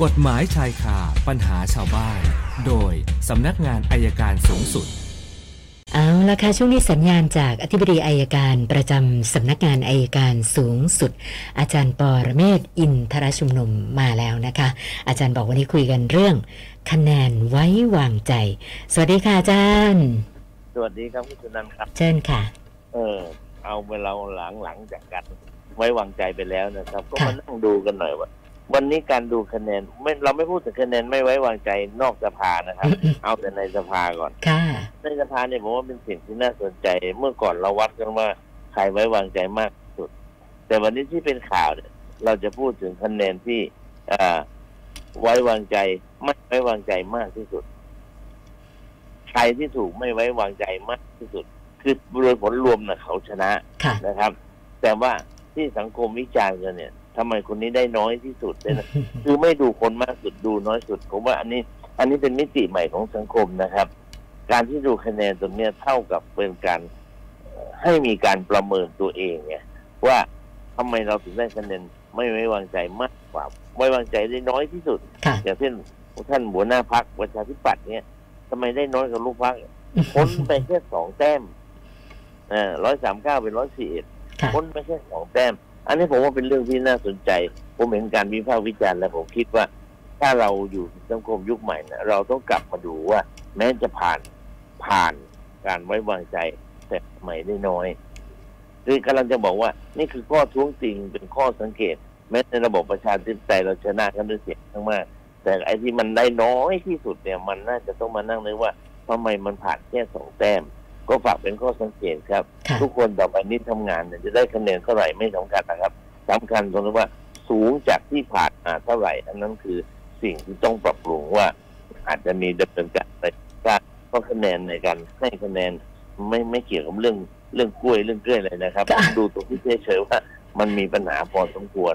กฎหมายชายคาปัญหาชาวบ้าน โดยสำนักงานอัยการสูงสุด เอาละค่ะช่วงนี้สัญญาณจากอธิบดีอัยการประจำสำนักงานอัยการสูงสุด อาจารย์ปอระเมศวร์อินทรชุมนุมมาแล้วนะคะ อาจารย์บอกวันนี้คุยกันเรื่อง คะแนนไว้วางใจ สวัสดีค่ะอาจารย์สวัสดีครับคุณสุนันท์ครับ เชิญค่ะ เออ เอาเวลาหลังหลังจากกันไว้วางใจไปแล้วนะครับ ก็ค่ะมานั่งดูกันหน่อยว่า วันนี้การดูคะแนนไม่เราไม่พูดถึงคะแนนไม่ไว้วางใจนอกสภานะครับ เอาแต่ในสภาก่อนค่ะในสภาเนี่ยผมว่าเป็นสิ่งที่น่าสนใจ เมื่อก่อนเราวัดกันว่าใครไว้วางใจมากที่สุด แต่วันนี้ที่เป็นข่าวเนี่ย เราจะพูดถึงคะแนนที่อ่าไว้วางใจไม่ไว้วางใจมากที่สุด ใครที่ถูกไม่ไว้วางใจมากที่สุด คือโดยผลรวมนะเขาชนะค่ะนะครับ แต่ว่าที่สังคมวิจารณ์กันเนี่ย ทำไมคนนี้ได้น้อยที่สุดเนี่ยนะคือไม่ดูคนมากสุดดูน้อยสุด ผมว่าอันนี้ อันนี้เป็นมิติใหม่ของสังคมนะครับ การที่ดูคะแนนตรงเนี้ยเท่ากับเป็นการเอ่อให้มีการประเมินตัวเองไงว่าทำไมเราถึงได้คะแนนไม่ไว้วางใจมากกว่าไว้วางใจได้น้อยที่สุดค่ะอย่างเช่นท่านหัวหน้าพักประชาธิปัตย์เนี่ยทำไมได้น้อยกว่าลูกพักพ้นไปแค่สองแต้มอ่าร้อยสามเก้าเป็นร้อยสี่เอ็ดค่ะ พ้นไปแค่สองแต้ม อันนี้ผมว่าเป็นเรื่องที่น่าสนใจ ผมเห็นการวิพากษ์วิจารณ์แล้วผมคิดว่า ถ้าเราอยู่ในสังคมยุคใหม่นะเราต้องกลับมาดูว่า แม้จะผ่านผ่านการไว้วางใจแต่ทำไมได้น้อยคือกำลังจะบอกว่า นี่คือข้อท้วงติงเป็นข้อสังเกต แม้ในระบบประชาธิปไตยเราชนะกันด้วยเสียงข้างมากแต่ไอ้ที่มันได้น้อยที่สุดเนี่ย มันน่าจะต้องมานั่งนึกว่าทำไมมันผ่านแค่สองแต้ม ก็ฝากเป็นข้อสังเกตครับ ค่ะ ทุกคนต่อไปนี้ทำงานเนี่ยจะได้คะแนนเท่าไหร่ไม่สำคัญนะครับสำคัญตรงที่ว่าสูงจากที่ผ่านมาเท่าไหร่ อันนั้นคือสิ่งที่ต้องปรับปรุงว่า อาจจะมีดำเนินการอะไรบ้างเพราะคะแนนในการให้คะแนนไม่ไม่เกี่ยวกับเรื่องเรื่องกล้วยเรื่องเกล้วยเลยนะครับ ค่ะ ดูตรงที่เฉยๆว่ามันมีปัญหาพอสมควร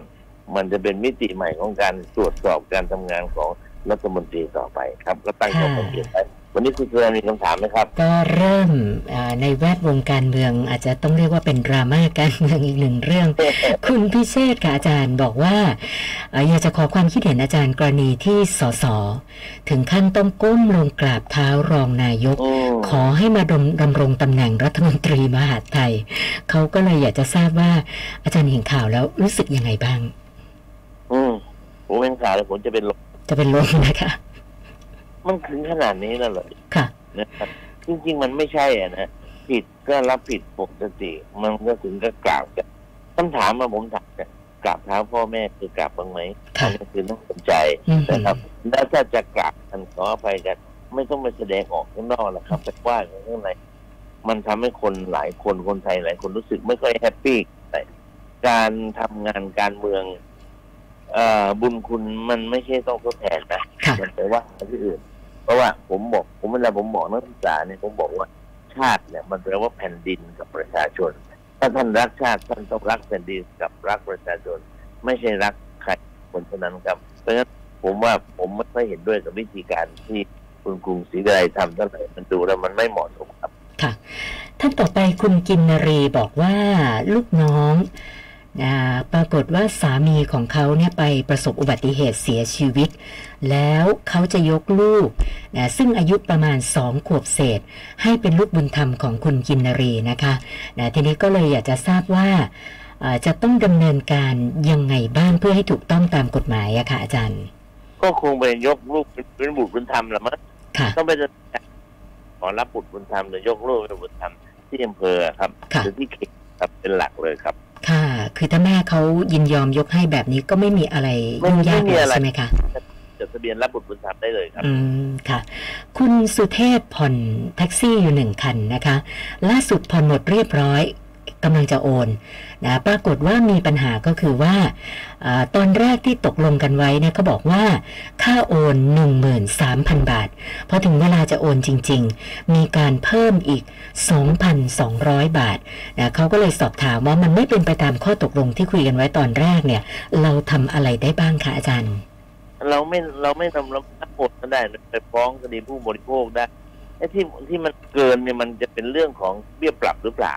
มันจะเป็นมิติใหม่ของการตรวจสอบการทำงานของรัฐมนตรีต่อไปครับ ก็ตั้งข้อสังเกตไป วันนี้คุณเพื่อนมีคำถามไหมครับ ก็เริ่มอ่าในแวดวงการเมือง อาจจะต้องเรียกว่าเป็นดราม่าการเมืองอีกหนึ่งเรื่อง คุณพิเชษฐ์ค่ะอาจารย์บอกว่าเอ่ออยากจะขอความคิดเห็นอาจารย์กรณีที่สสถึงขั้นต้องก้มลงกราบเท้ารองนายกอืมขอให้มาดำดำรงตำแหน่งรัฐมนตรีมหาดไทย เขาก็เลยอยากจะทราบว่าอาจารย์เห็นข่าวแล้วรู้สึกยังไงบ้าง อืมผมเป็นข่าวแล้วผมจะเป็นลมจะเป็นลมนะคะ มันถึงขนาดนี้แล้วเหรอค่ะนะครับจริงๆมันไม่ใช่อะนะผิดก็รับผิดปกติ มันก็ถึงก็กราบกันคำถามมาผมถามเนี่ยกราบเท้าพ่อแม่คือกราบบ้างไหมค่ะอันนี้คือต้องสนใจอืมนะครับ แล้วถ้าจะกราบกันขออภัยกัน ไม่ต้องไปแสดงออกข้างนอกหรอกครับไปว่ากันข้างในมันทำให้คนหลายคนคนไทยหลายคนรู้สึกไม่ค่อยแฮปปี้แต่การทำงานการเมืองเอ่อ บุญคุณมันไม่ใช่ต้องทดแทนนะค่ะมันไปว่ากันที่อื่น เพราะว่าผมบอกผมเวลาผมบอกนักศึกษาเนี่ยผมบอกว่าชาติเนี่ยมันแปลว่าแผ่นดินกับประชาชน ถ้าท่านรักชาติท่านต้องรักแผ่นดินกับรักประชาชน ไม่ใช่รักใครคนเท่านั้นครับ เพราะฉะนั้นผมว่าผมไม่ค่อยเห็นด้วยกับวิธีการที่คุณกรุงศรีวิไลทำเท่าไหร่มันดูแล้วมันไม่เหมาะสมครับ ค่ะ ท่านต่อไปคุณกินนรีบอกว่าลูกน้องอ่า ปรากฏว่าสามีของเขาเนี่ยไปประสบอุบัติเหตุเสียชีวิต แล้วเขาจะยกลูกนะซึ่งอายุประมาณสองขวบเศษ ให้เป็นลูกบุญธรรมของคุณกินนรีนะคะนะทีนี้ก็เลยอยากจะทราบว่าอ่าจะต้องดำเนินการยังไงบ้างเพื่อให้ถูกต้องตามกฎหมายอะค่ะอาจารย์ ก็คงไปยกลูกเป็นบุตรบุญธรรมละมั้งค่ะต้องไปขอรับบุตรบุญธรรมหรือยกลูกเป็นบุตรธรรมที่อำเภอครับค่ะหรือที่เขตครับเป็นหลักเลยครับ ค่ะคือถ้าแม่เขายินยอมยกให้แบบนี้ก็ไม่มีอะไรไม่ยุ่งยากไม่มีเลยอะไรใช่ไหมคะจดทะเบียนรับบุตรบุญธรรมได้เลยครับ อืมค่ะ คุณสุเทพผ่อนแท็กซี่อยู่หนึ่งคันนะคะ ล่าสุดผ่อนหมดเรียบร้อย กำลังจะโอนนะปรากฏว่ามีปัญหาก็คือว่าอตอนแรกที่ตกลงกันไว้เนี่ยเขาบอกว่าค่าโอน 13,000 บาทพอถึงเวลาจะโอนจริง ๆ มีการเพิ่มอีก 2,200 บาทนะเขาก็เลยสอบถามว่ามันไม่เป็นไปตามข้อตกลงที่คุยกันไว้ตอนแรกเนี่ย เราทำอะไรได้บ้างคะอาจารย์ เราไม่เราไม่ทำเราทั้งหมดก็ได้ไปฟ้องคดีผู้บริโภคได้ไอ้ที่ที่มันเกินเนี่ยมันจะเป็นเรื่องของเบี้ยปรับหรือเปล่า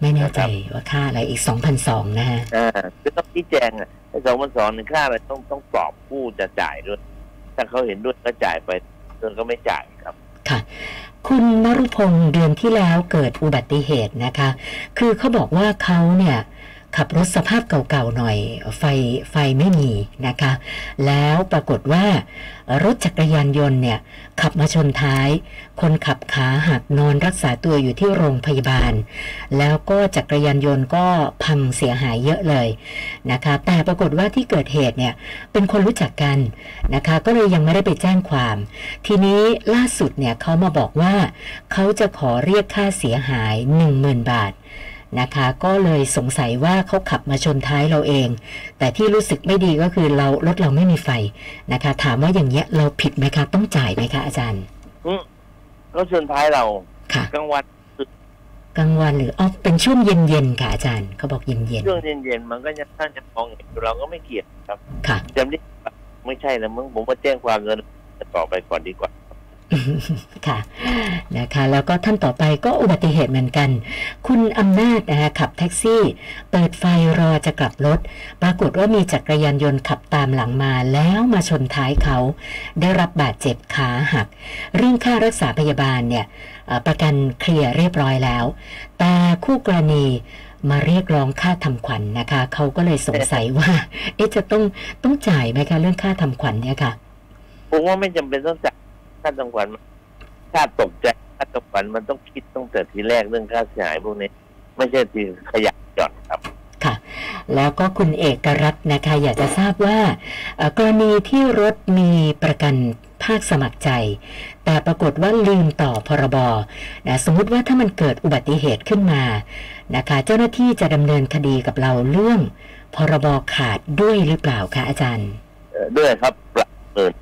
ไม่แน่ใจว่าค่าอะไรอีก2,002นะฮะอ่าคือต้องชี้แจงอะไอ้สองพันสองหนึ่งค่าอะไรต้องต้องตอบผู้จะจ่ายด้วย ถ้าเขาเห็นด้วยก็จ่ายไปเดินก็ไม่จ่ายครับ ค่ะ คุณมรุพงศ์เดือนที่แล้วเกิดอุบัติเหตุนะคะ คือเขาบอกว่าเขาเนี่ย ขับรถสภาพเก่าๆหน่อย ไฟไฟไม่มีนะคะ แล้วปรากฏว่ารถจักรยานยนต์เนี่ยขับมาชนท้าย คนขับขาหักนอนรักษาตัวอยู่ที่โรงพยาบาล แล้วก็จักรยานยนต์ก็พังเสียหายเยอะเลยนะคะ แต่ปรากฏว่าที่เกิดเหตุเนี่ยเป็นคนรู้จักกันนะคะ ก็เลยยังไม่ได้ไปแจ้งความ ทีนี้ล่าสุดเนี่ยเขามาบอกว่าเขาจะขอเรียกค่าเสียหาย 10,000 บาท นะคะ ก็เลยสงสัยว่าเขาขับมาชนท้ายเราเอง แต่ที่รู้สึกไม่ดีก็คือเรารถเราไม่มีไฟนะคะ ถามว่าอย่างเงี้ยเราผิดไหมคะ ต้องจ่ายไหมคะอาจารย์อืมก็ชนท้ายเราค่ะกลางวันกลางวันหรืออ๋อเป็นช่วงเย็นๆค่ะอาจารย์เขาบอกเย็นช่วงเย็นๆมันก็ยังท่านจะมองเห็นอยู่เราก็ไม่เกลียดครับๆค่ะจำได้ปะไม่ใช่แล้วมึงผมมาแจ้งความเงินต่อไปก่อนดีกว่า ค่ะนะคะแล้วก็ท่านต่อไปก็อุบัติเหตุเหมือนกัน คุณอำนาจนะคะขับแท็กซี่ เปิดไฟรอจะกลับรถ ปรากฏว่ามีจักรยานยนต์ขับตามหลังมาแล้วมาชนท้ายเขา ได้รับบาดเจ็บขาหัก เรื่องค่ารักษาพยาบาลเนี่ยประกันเคลียร์เรียบร้อยแล้ว แต่คู่กรณีมาเรียกร้องค่าทำขวัญนนะคะ เขาก็เลยสงสัยว่า เอ๊ะจะต้องต้องจ่ายไหมคะเรื่องค่าทำขวัญเนี่ยค่ะผมว่าไม่จำเป็นต้องจ่าย ค่าตังขวัญค่าตกใจค่าตังขวัญมันต้องคิดตั้งแต่ทีแรกเรื่องค่าเสียหายพวกนี้ ไม่ใช่ทีขยับหย่อนครับค่ะ แล้วก็คุณเอกรัตน์นะคะ อยากจะทราบว่าเอ่อกรณีที่รถมีประกันภาคสมัครใจ แต่ปรากฏว่าลืมต่อพรบนะสมมุติว่าถ้ามันเกิดอุบัติเหตุขึ้นมานะคะ เจ้าหน้าที่จะดำเนินคดีกับเราเรื่องพรบขาดด้วยหรือเปล่าคะอาจารย์เอ่อด้วยครับปรับเนิน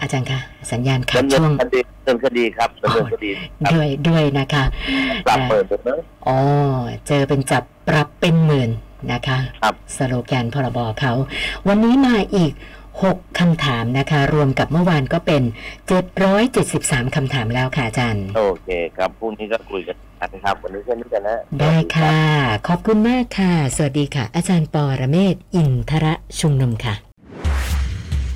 อาจารย์คะสัญญาณขาดดำเนิช่วงนคดีดำเนินคดีครับดำเนินคดีครับด้วยด้วยนะคะปรับเปิดเนอะอ๋อเจอเป็นจับปรับเป็นหมื่นนะคะครับสโลแกนพรบเขา วันนี้มาอีก 6 คำถามนะคะ รวมกับเมื่อวานก็เป็น 773 คำถามแล้วค่ะอาจารย์ โอเคครับพรุ่งนี้ก็คุยกันนะครับ วันนี้แค่นี้กันนะ ได้ค่ะ ขอบคุณมากค่ะ สวัสดีค่ะ อาจารย์ปอระเมศ อินทระชุมนุมค่ะ